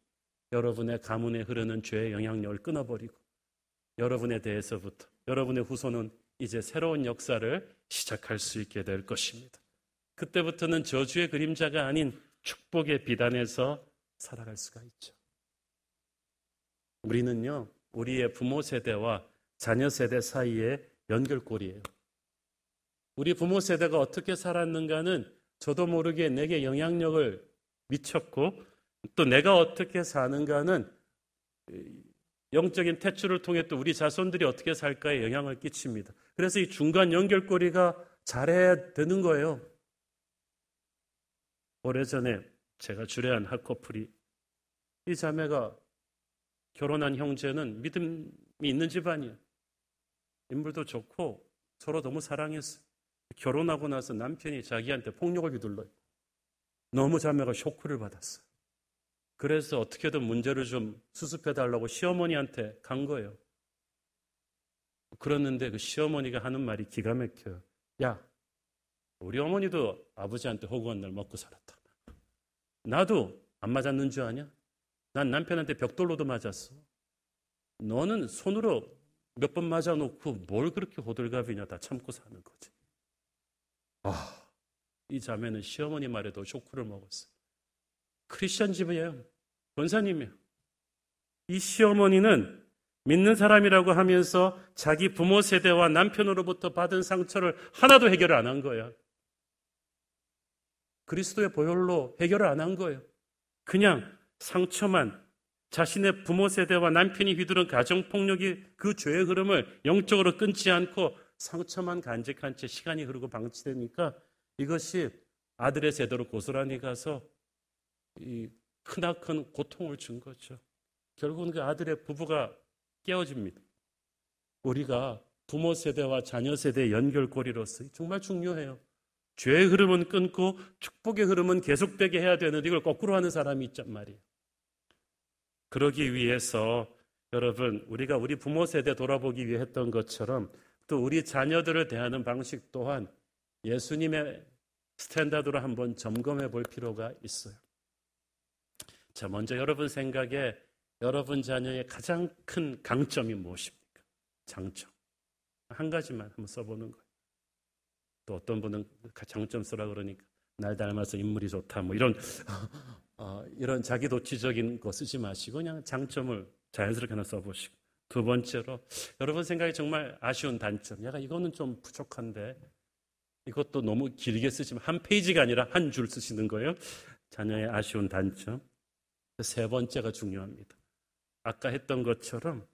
여러분의 가문에 흐르는 죄의 영향력을 끊어버리고 여러분에 대해서부터 여러분의 후손은 이제 새로운 역사를 시작할 수 있게 될 것입니다. 그때부터는 저주의 그림자가 아닌 축복의 비단에서 살아갈 수가 있죠. 우리는요, 우리의 부모 세대와 자녀 세대 사이의 연결고리예요. 우리 부모 세대가 어떻게 살았는가는 저도 모르게 내게 영향력을 미쳤고 또 내가 어떻게 사는가는 영적인 태출을 통해 또 우리 자손들이 어떻게 살까에 영향을 끼칩니다. 그래서 이 중간 연결고리가 잘해야 되는 거예요. 오래전에 제가 주례한 학커플이 이 자매가 결혼한 형제는 믿음이 있는 집안이에요. 인물도 좋고 서로 너무 사랑했어요. 결혼하고 나서 남편이 자기한테 폭력을 휘둘러요. 너무 자매가 쇼크를 받았어요. 그래서 어떻게든 문제를 좀 수습해 달라고 시어머니한테 간 거예요. 그랬는데 그 시어머니가 하는 말이 기가 막혀요. 야, 우리 어머니도 아버지한테 허구한 날 먹고 살았다. 나도 안 맞았는 줄 아냐? 난 남편한테 벽돌로도 맞았어. 너는 손으로 몇 번 맞아놓고 뭘 그렇게 호들갑이냐 다 참고 사는 거지. 아, 이 자매는 시어머니 말에도 쇼크를 먹었어요. 크리스천 집이에요. 권사님이에요. 이 시어머니는 믿는 사람이라고 하면서 자기 부모 세대와 남편으로부터 받은 상처를 하나도 해결 안한 거야. 그리스도의 보혈로 해결을 안 한 거예요. 그냥 상처만 자신의 부모 세대와 남편이 휘두른 가정폭력이 그 죄의 흐름을 영적으로 끊지 않고 상처만 간직한 채 시간이 흐르고 방치되니까 이것이 아들의 세대로 고스란히 가서 이 크나큰 고통을 준 거죠. 결국은 그 아들의 부부가 깨어집니다. 우리가 부모 세대와 자녀 세대의 연결고리로서 정말 중요해요. 죄의 흐름은 끊고 축복의 흐름은 계속되게 해야 되는데 이걸 거꾸로 하는 사람이 있단 말이에요. 그러기 위해서 여러분 우리가 우리 부모 세대 돌아보기 위해 했던 것처럼 또 우리 자녀들을 대하는 방식 또한 예수님의 스탠다드로 한번 점검해 볼 필요가 있어요. 자, 먼저 여러분 생각에 여러분 자녀의 가장 큰 강점이 무엇입니까? 장점. 한 가지만 한번 써보는 거예요. 또 어떤 분은 장점 쓰라 그러니까 날 닮아서 인물이 좋다 뭐 이런 어, 이런 자기 도취적인 거 쓰지 마시고 그냥 장점을 자연스럽게 하나 써보시고. 두 번째로 여러분 생각에 정말 아쉬운 단점. 야가 이거는 좀 부족한데 이것도 너무 길게 쓰시면 한 페이지가 아니라 한 줄 쓰시는 거예요. 자녀의 아쉬운 단점. 세 번째가 중요합니다. 아까 했던 것처럼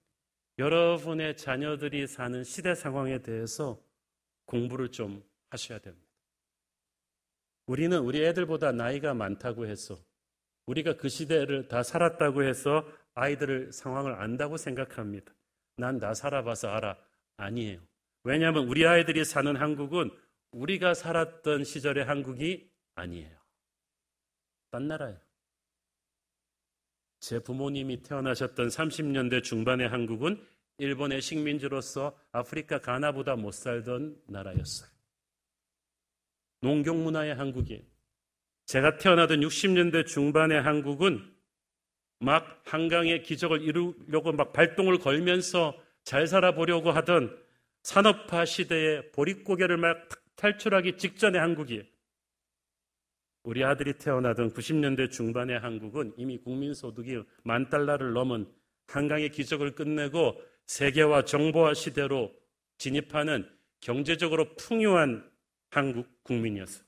여러분의 자녀들이 사는 시대 상황에 대해서 공부를 좀 하셔야 됩니다. 우리는 우리 애들보다 나이가 많다고 해서 우리가 그 시대를 다 살았다고 해서 아이들을 상황을 안다고 생각합니다. 난다 살아봐서 알아. 아니에요. 왜냐하면 우리 아이들이 사는 한국은 우리가 살았던 시절의 한국이 아니에요. 딴 나라예요. 제 부모님이 태어나셨던 30년대 중반의 한국은 일본의 식민지로서 아프리카 가나보다 못 살던 나라였어요. 농경 문화의 한국이 제가 태어나던 60년대 중반의 한국은 막 한강의 기적을 이루려고 막 발동을 걸면서 잘 살아보려고 하던 산업화 시대의 보릿고개를 막 탈출하기 직전의 한국이에요. 우리 아들이 태어나던 90년대 중반의 한국은 이미 국민소득이 만 달러를 넘은 한강의 기적을 끝내고 세계화 정보화 시대로 진입하는 경제적으로 풍요한 한국 국민이었어요.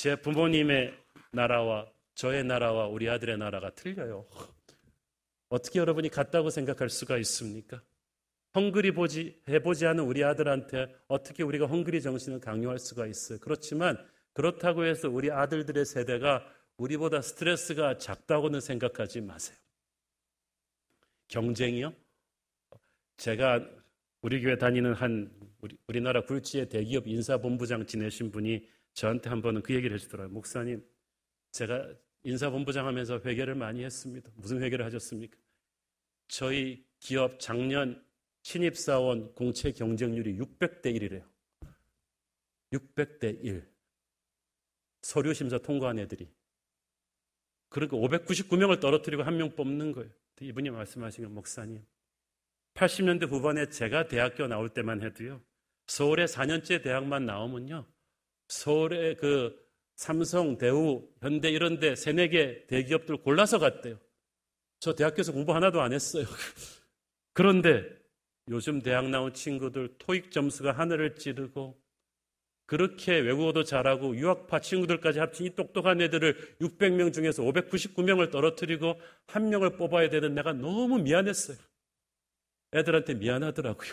제 부모님의 나라와 저의 나라와 우리 아들의 나라가 틀려요. 어떻게 여러분이 같다고 생각할 수가 있습니까? 헝그리 보지, 해보지 않은 우리 아들한테 어떻게 우리가 헝그리 정신을 강요할 수가 있어요. 그렇지만 그렇다고 해서 우리 아들들의 세대가 우리보다 스트레스가 작다고는 생각하지 마세요. 경쟁이요? 제가 우리 교회 다니는 한 우리, 나라 굴지의 대기업 인사본부장 지내신 분이 저한테 한 번은 그 얘기를 해주더라고요. 목사님, 제가 인사본부장 하면서 회개를 많이 했습니다. 무슨 회개를 하셨습니까? 저희 기업 작년 신입사원 공채 경쟁률이 600대 1이래요. 600대 1. 서류 심사 통과한 애들이. 그러니까 599명을 떨어뜨리고 한 명 뽑는 거예요. 이분이 말씀하신 건 목사님. 80년대 후반에 제가 대학교 나올 때만 해도요. 서울에 4년째 대학만 나오면요. 서울의 그 삼성, 대우, 현대 이런 데 세네 개 대기업들 골라서 갔대요. 저 대학교에서 공부 하나도 안 했어요. 그런데 요즘 대학 나온 친구들 토익 점수가 하늘을 찌르고 그렇게 외국어도 잘하고 유학파 친구들까지 합친 이 똑똑한 애들을 600명 중에서 599명을 떨어뜨리고 한 명을 뽑아야 되는 내가 너무 미안했어요. 애들한테 미안하더라고요.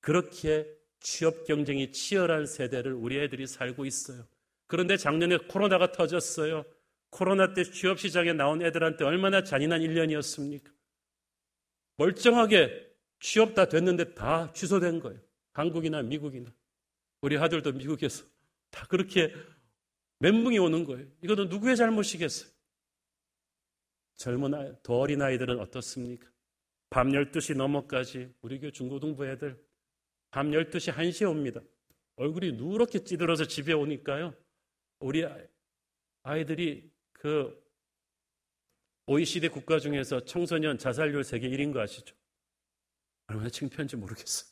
그렇게 취업 경쟁이 치열한 세대를 우리 애들이 살고 있어요. 그런데 작년에 코로나가 터졌어요. 코로나 때 취업 시장에 나온 애들한테 얼마나 잔인한 1년이었습니까? 멀쩡하게 취업 다 됐는데 다 취소된 거예요. 한국이나 미국이나. 우리 아들도 미국에서 다 그렇게 멘붕이 오는 거예요. 이거는 누구의 잘못이겠어요? 젊은 아이, 더 어린 아이들은 어떻습니까? 밤 12시 넘어까지 우리 교회 중고등부 애들 밤 12시 1시에 옵니다. 얼굴이 누렇게 찌들어서 집에 오니까요. 우리 아이들이 그 OECD 국가 중에서 청소년 자살률 세계 1인 거 아시죠? 얼마나 창피한지 모르겠어요.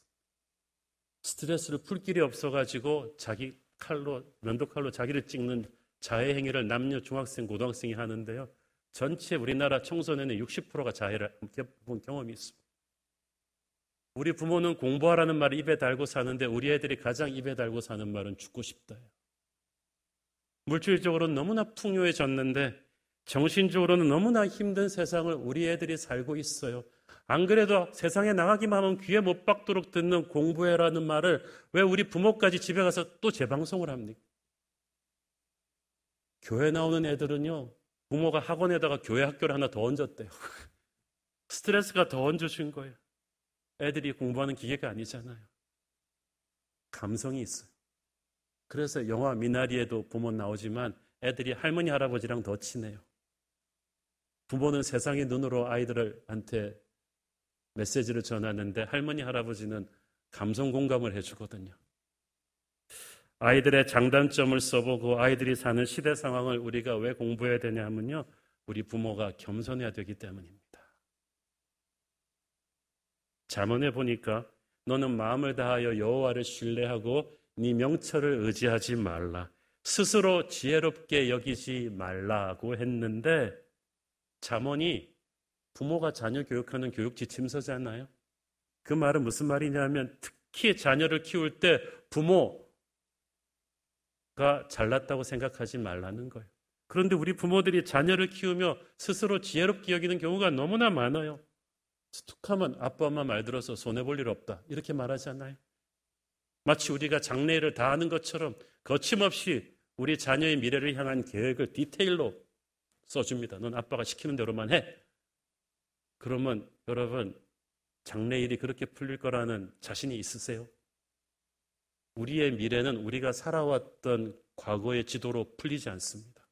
스트레스를 풀 길이 없어가지고 자기 칼로, 면도칼로 자기를 찍는 자해 행위를 남녀 중학생, 고등학생이 하는데요. 전체 우리나라 청소년의 60%가 자해를 본 경험이 있습니다. 우리 부모는 공부하라는 말을 입에 달고 사는데 우리 애들이 가장 입에 달고 사는 말은 죽고 싶다요. 물질적으로는 너무나 풍요해졌는데 정신적으로는 너무나 힘든 세상을 우리 애들이 살고 있어요. 안 그래도 세상에 나가기만 하면 귀에 못 박도록 듣는 공부해라는 말을 왜 우리 부모까지 집에 가서 또 재방송을 합니까? 교회 나오는 애들은요, 부모가 학원에다가 교회 학교를 하나 더 얹었대요. 스트레스가 더 얹어준 거예요. 애들이 공부하는 기계가 아니잖아요. 감성이 있어요. 그래서 영화 미나리에도 부모 나오지만 애들이 할머니, 할아버지랑 더 친해요. 부모는 세상의 눈으로 아이들한테 메시지를 전하는데 할머니, 할아버지는 감성 공감을 해주거든요. 아이들의 장단점을 써보고 아이들이 사는 시대 상황을 우리가 왜 공부해야 되냐 하면요. 우리 부모가 겸손해야 되기 때문입니다. 잠언에 보니까 너는 마음을 다하여 여호와를 신뢰하고 네 명철을 의지하지 말라. 스스로 지혜롭게 여기지 말라고 했는데 잠언이 부모가 자녀 교육하는 교육 지침서잖아요. 그 말은 무슨 말이냐면 특히 자녀를 키울 때 부모가 잘났다고 생각하지 말라는 거예요. 그런데 우리 부모들이 자녀를 키우며 스스로 지혜롭게 여기는 경우가 너무나 많아요. 툭하면 아빠 엄마 말 들어서 손해볼 일 없다. 이렇게 말하잖아요. 마치 우리가 장래를 다 아는 것처럼 거침없이 우리 자녀의 미래를 향한 계획을 디테일로 써줍니다. 넌 아빠가 시키는 대로만 해. 그러면 여러분 장래 일이 그렇게 풀릴 거라는 자신이 있으세요? 우리의 미래는 우리가 살아왔던 과거의 지도로 풀리지 않습니다.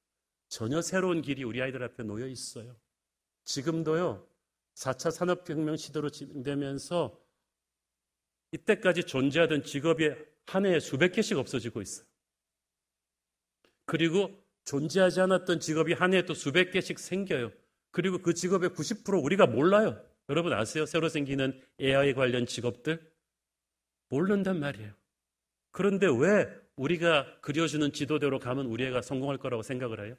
전혀 새로운 길이 우리 아이들 앞에 놓여 있어요. 지금도요, 4차 산업혁명 시대로 진행되면서 이때까지 존재하던 직업이 한 해에 수백 개씩 없어지고 있어요. 그리고 존재하지 않았던 직업이 한 해에 또 수백 개씩 생겨요. 그리고 그 직업의 90% 우리가 몰라요. 여러분 아세요? 새로 생기는 AI 관련 직업들? 모른단 말이에요. 그런데 왜 우리가 그려주는 지도대로 가면 우리 애가 성공할 거라고 생각을 해요?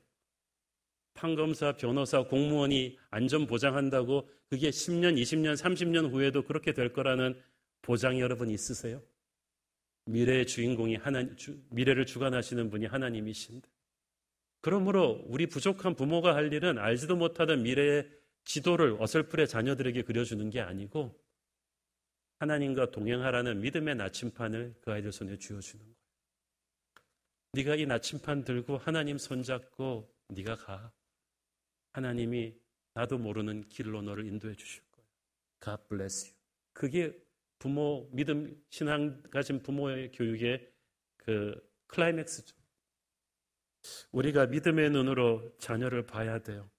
판검사, 변호사, 공무원이 안전 보장한다고 그게 10년, 20년, 30년 후에도 그렇게 될 거라는 보장이 여러분 있으세요? 미래의 주인공이 하나 미래를 주관하시는 분이 하나님이신데. 그러므로 우리 부족한 부모가 할 일은 알지도 못하던 미래의 지도를 어설프게 자녀들에게 그려주는 게 아니고 하나님과 동행하라는 믿음의 나침판을 그 아이들 손에 쥐어주는 거예요. 네가 이 나침판 들고 하나님 손잡고 네가 가. 하나님이 나도 모르는 길로 너를 인도해 주실 거예요. God bless you. 그게 부모 믿음 신앙 가진 부모의 교육의 그 클라이맥스죠. 우리가 믿음의 눈으로 자녀를 봐야 돼요.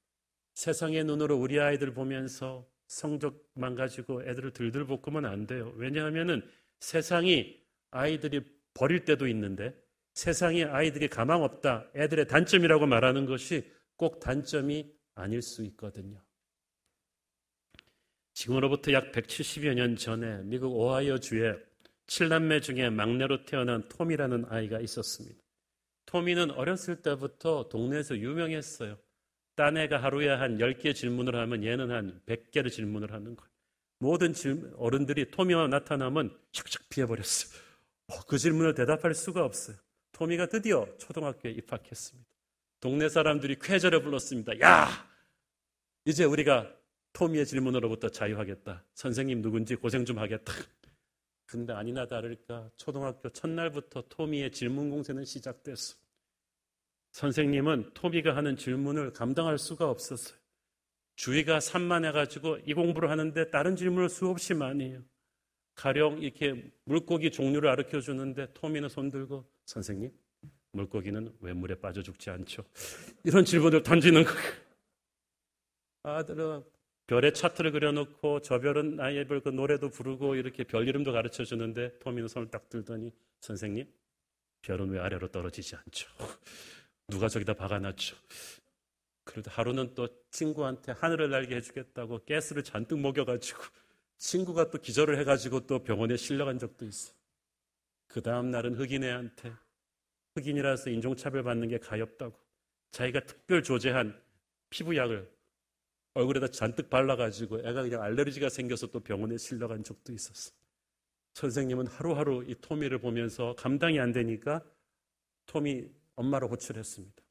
세상의 눈으로 우리 아이들 보면서 성적만 가지고 애들을 들들 볶으면 안 돼요. 왜냐하면은 세상이 아이들이 버릴 때도 있는데 세상이 아이들이 가망 없다. 애들의 단점이라고 말하는 것이 꼭 단점이 아닐 수 있거든요. 지금으로부터 약 170여 년 전에 미국 오하이오 주에 7남매 중에 막내로 태어난 톰이라는 아이가 있었습니다. 토미는 어렸을 때부터 동네에서 유명했어요. 딴 애가 하루에 한 10개 질문을 하면 얘는 한 100개를 질문을 하는 거예요. 모든 질문, 어른들이 토미가 나타나면 샥샥 피해버렸어요. 어, 그 질문을 대답할 수가 없어요. 토미가 드디어 초등학교에 입학했습니다. 동네 사람들이 쾌절에 불렀습니다. 야! 이제 우리가 토미의 질문으로부터 자유하겠다. 선생님 누군지 고생 좀 하겠다. 근데 아니나 다를까 초등학교 첫날부터 토미의 질문 공세는 시작됐어. 선생님은 토미가 하는 질문을 감당할 수가 없었어요. 주의가 산만해가지고 이 공부를 하는데 다른 질문을 수없이 많이 해요. 가령 이렇게 물고기 종류를 가르쳐 주는데 토미는 손 들고 선생님 물고기는 왜 물에 빠져 죽지 않죠? 이런 질문을 던지는 거예요. 아들은 별의 차트를 그려놓고 저 별은 나의 별 그 노래도 부르고 이렇게 별 이름도 가르쳐 주는데 토미는 손을 딱 들더니 선생님 별은 왜 아래로 떨어지지 않죠? 누가 저기다 박아놨죠? 그래도 하루는 또 친구한테 하늘을 날게 해주겠다고 가스를 잔뜩 먹여가지고 친구가 또 기절을 해가지고 또 병원에 실려간 적도 있어. 그 다음 날은 흑인애한테 흑인이라서 인종차별 받는 게 가엽다고 자기가 특별 조제한 피부약을 얼굴에다 잔뜩 발라가지고 애가 그냥 알레르기가 생겨서 또 병원에 실려간 적도 있었어. 선생님은 하루하루 이 토미를 보면서 감당이 안 되니까 토미 엄마로 호출했습니다.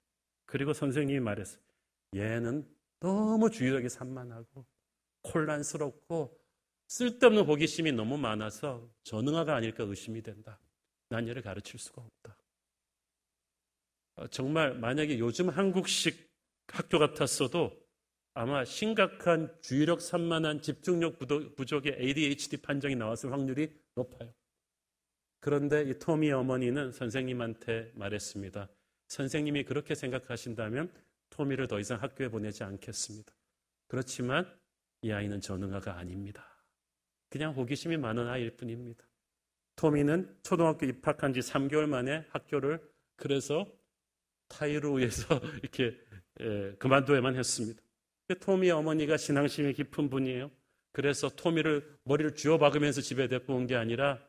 그리고 선생님이 말했어요. 얘는 너무 주의력이 산만하고 혼란스럽고 쓸데없는 호기심이 너무 많아서 전응아가 아닐까 의심이 된다. 난 얘를 가르칠 수가 없다. 어, 정말 만약에 요즘 한국식 학교 같았어도 아마 심각한 주의력 산만한 집중력 부족의 ADHD 판정이 나왔을 확률이 높아요. 그런데 이 토미 어머니는 선생님한테 말했습니다. 선생님이 그렇게 생각하신다면 토미를 더 이상 학교에 보내지 않겠습니다. 그렇지만 이 아이는 전응아가 아닙니다. 그냥 호기심이 많은 아이일 뿐입니다. 토미는 초등학교 입학한 지 3개월 만에 학교를 그래서 타이루에서 이렇게 그만둬야만 했습니다. 토미 어머니가 신앙심이 깊은 분이에요. 그래서 토미를 머리를 쥐어 박으면서 집에 데리고 온게 아니라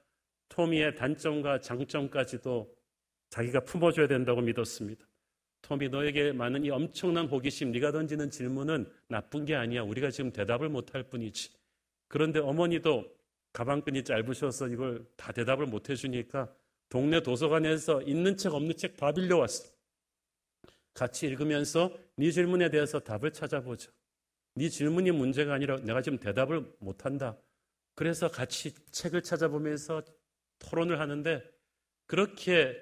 토미의 단점과 장점까지도 자기가 품어줘야 된다고 믿었습니다. 토미 너에게 많은 이 엄청난 호기심, 네가 던지는 질문은 나쁜 게 아니야. 우리가 지금 대답을 못할 뿐이지. 그런데 어머니도 가방끈이 짧으셔서 이걸 다 대답을 못 해주니까 동네 도서관에서 있는 책 없는 책 다 빌려왔어. 같이 읽으면서 네 질문에 대해서 답을 찾아보자. 네 질문이 문제가 아니라 내가 지금 대답을 못한다. 그래서 같이 책을 찾아보면서 토론을 하는데 그렇게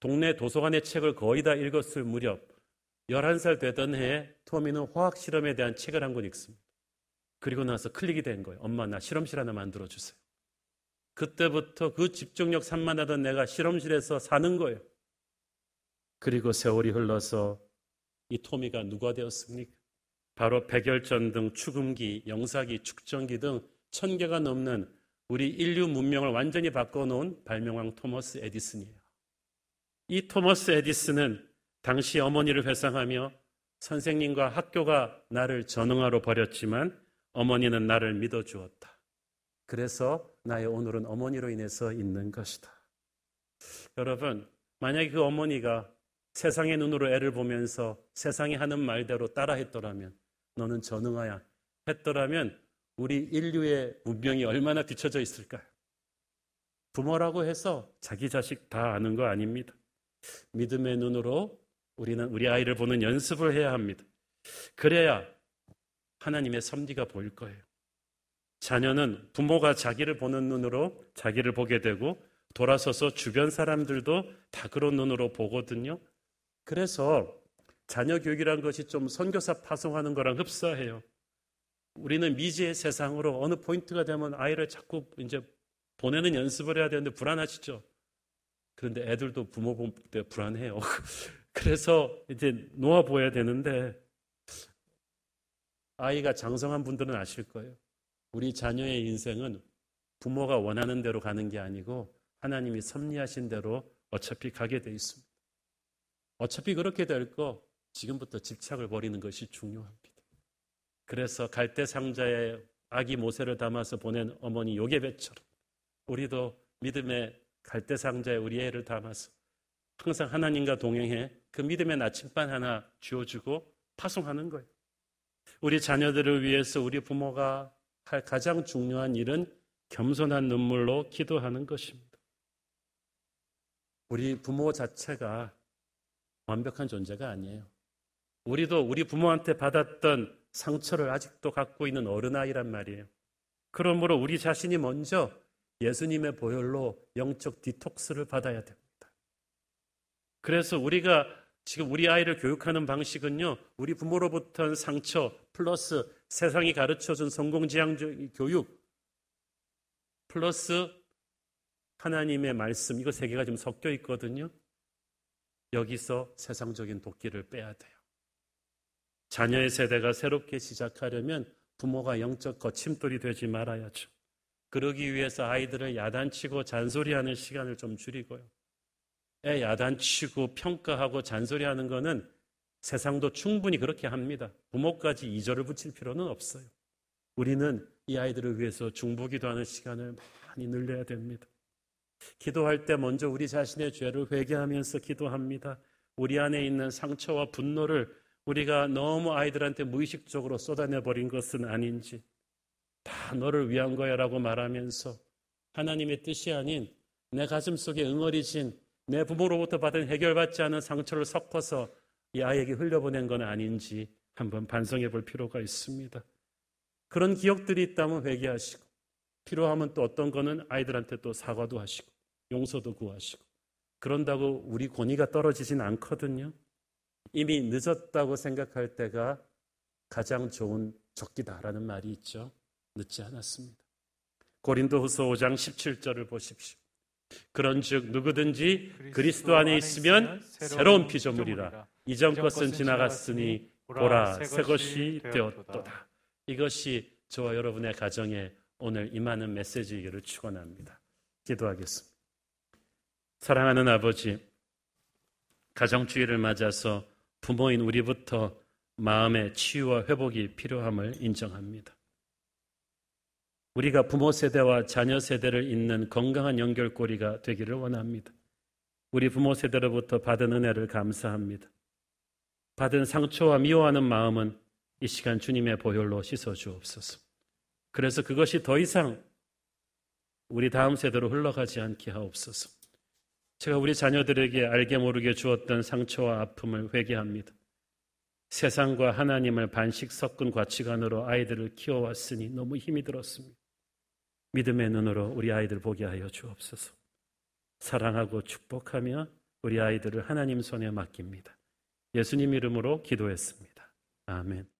동네 도서관의 책을 거의 다 읽었을 무렵 11살 되던 해에 토미는 화학 실험에 대한 책을 한 권 읽습니다. 그리고 나서 클릭이 된 거예요. 엄마 나 실험실 하나 만들어 주세요. 그때부터 그 집중력 산만하던 내가 실험실에서 사는 거예요. 그리고 세월이 흘러서 이 토미가 누가 되었습니까? 바로 백열전등 축음기, 영사기, 축전기 등 천 개가 넘는 우리 인류 문명을 완전히 바꿔놓은 발명왕 토머스 에디슨이에요. 이 토머스 에디슨은 당시 어머니를 회상하며 선생님과 학교가 나를 저능아라 버렸지만 어머니는 나를 믿어주었다. 그래서 나의 오늘은 어머니로 인해서 있는 것이다. 여러분, 만약에 그 어머니가 세상의 눈으로 애를 보면서 세상이 하는 말대로 따라 했더라면 너는 전응하야 했더라면 우리 인류의 문명이 얼마나 뒤처져 있을까요? 부모라고 해서 자기 자식 다 아는 거 아닙니다. 믿음의 눈으로 우리는 우리 아이를 보는 연습을 해야 합니다. 그래야 하나님의 섭리가 보일 거예요. 자녀는 부모가 자기를 보는 눈으로 자기를 보게 되고 돌아서서 주변 사람들도 다 그런 눈으로 보거든요. 그래서 자녀 교육이라는 것이 좀 선교사 파송하는 거랑 흡사해요. 우리는 미지의 세상으로 어느 포인트가 되면 아이를 자꾸 이제 보내는 연습을 해야 되는데 불안하시죠? 그런데 애들도 부모 볼때 불안해요. 그래서 이제 놓아 보여야 되는데 아이가 장성한 분들은 아실 거예요. 우리 자녀의 인생은 부모가 원하는 대로 가는 게 아니고 하나님이 섭리하신 대로 어차피 가게 돼 있습니다. 어차피 그렇게 될 거 지금부터 집착을 버리는 것이 중요합니다. 그래서 갈대 상자에 아기 모세를 담아서 보낸 어머니 요게벳처럼 우리도 믿음의 갈대 상자에 우리 애를 담아서 항상 하나님과 동행해 그 믿음의 나침반 하나 주어주고 파송하는 거예요. 우리 자녀들을 위해서 우리 부모가 할 가장 중요한 일은 겸손한 눈물로 기도하는 것입니다. 우리 부모 자체가 완벽한 존재가 아니에요. 우리도 우리 부모한테 받았던 상처를 아직도 갖고 있는 어른아이란 말이에요. 그러므로 우리 자신이 먼저 예수님의 보혈로 영적 디톡스를 받아야 됩니다. 그래서 우리가 지금 우리 아이를 교육하는 방식은요, 우리 부모로부터 상처 플러스 세상이 가르쳐 준 성공지향적 교육 플러스 하나님의 말씀 이거 세 개가 지금 섞여 있거든요. 여기서 세상적인 도끼를 빼야 돼요. 자녀의 세대가 새롭게 시작하려면 부모가 영적 거침돌이 되지 말아야죠. 그러기 위해서 아이들을 야단치고 잔소리하는 시간을 좀 줄이고요. 애 야단치고 평가하고 잔소리하는 거는 세상도 충분히 그렇게 합니다. 부모까지 이절을 붙일 필요는 없어요. 우리는 이 아이들을 위해서 중보기도 하는 시간을 많이 늘려야 됩니다. 기도할 때 먼저 우리 자신의 죄를 회개하면서 기도합니다. 우리 안에 있는 상처와 분노를 우리가 너무 아이들한테 무의식적으로 쏟아내 버린 것은 아닌지 다 너를 위한 거야라고 말하면서 하나님의 뜻이 아닌 내 가슴 속에 응어리진 내 부모로부터 받은 해결받지 않은 상처를 섞어서 이 아이에게 흘려보낸 건 아닌지 한번 반성해 볼 필요가 있습니다. 그런 기억들이 있다면 회개하시고 필요하면 또 어떤 거는 아이들한테 또 사과도 하시고 용서도 구하시고 그런다고 우리 권위가 떨어지진 않거든요. 이미 늦었다고 생각할 때가 가장 좋은 적기다라는 말이 있죠. 늦지 않았습니다. 고린도후서 5장 17절을 보십시오. 그런즉 누구든지 그리스도 안에 있으면 새로운 피조물이라 이전 것은 지나갔으니 보라 새 것이 되었도다. 이것이 저와 여러분의 가정에 오늘 임하는 메시지이기를 축원합니다. 기도하겠습니다. 사랑하는 아버지, 가정주의를 맞아서 부모인 우리부터 마음의 치유와 회복이 필요함을 인정합니다. 우리가 부모 세대와 자녀 세대를 잇는 건강한 연결고리가 되기를 원합니다. 우리 부모 세대로부터 받은 은혜를 감사합니다. 받은 상처와 미워하는 마음은 이 시간 주님의 보혈로 씻어 주옵소서. 그래서 그것이 더 이상 우리 다음 세대로 흘러가지 않게 하옵소서. 제가 우리 자녀들에게 알게 모르게 주었던 상처와 아픔을 회개합니다. 세상과 하나님을 반씩 섞은 가치관으로 아이들을 키워왔으니 너무 힘이 들었습니다. 믿음의 눈으로 우리 아이들 보게 하여 주옵소서. 사랑하고 축복하며 우리 아이들을 하나님 손에 맡깁니다. 예수님 이름으로 기도했습니다. 아멘.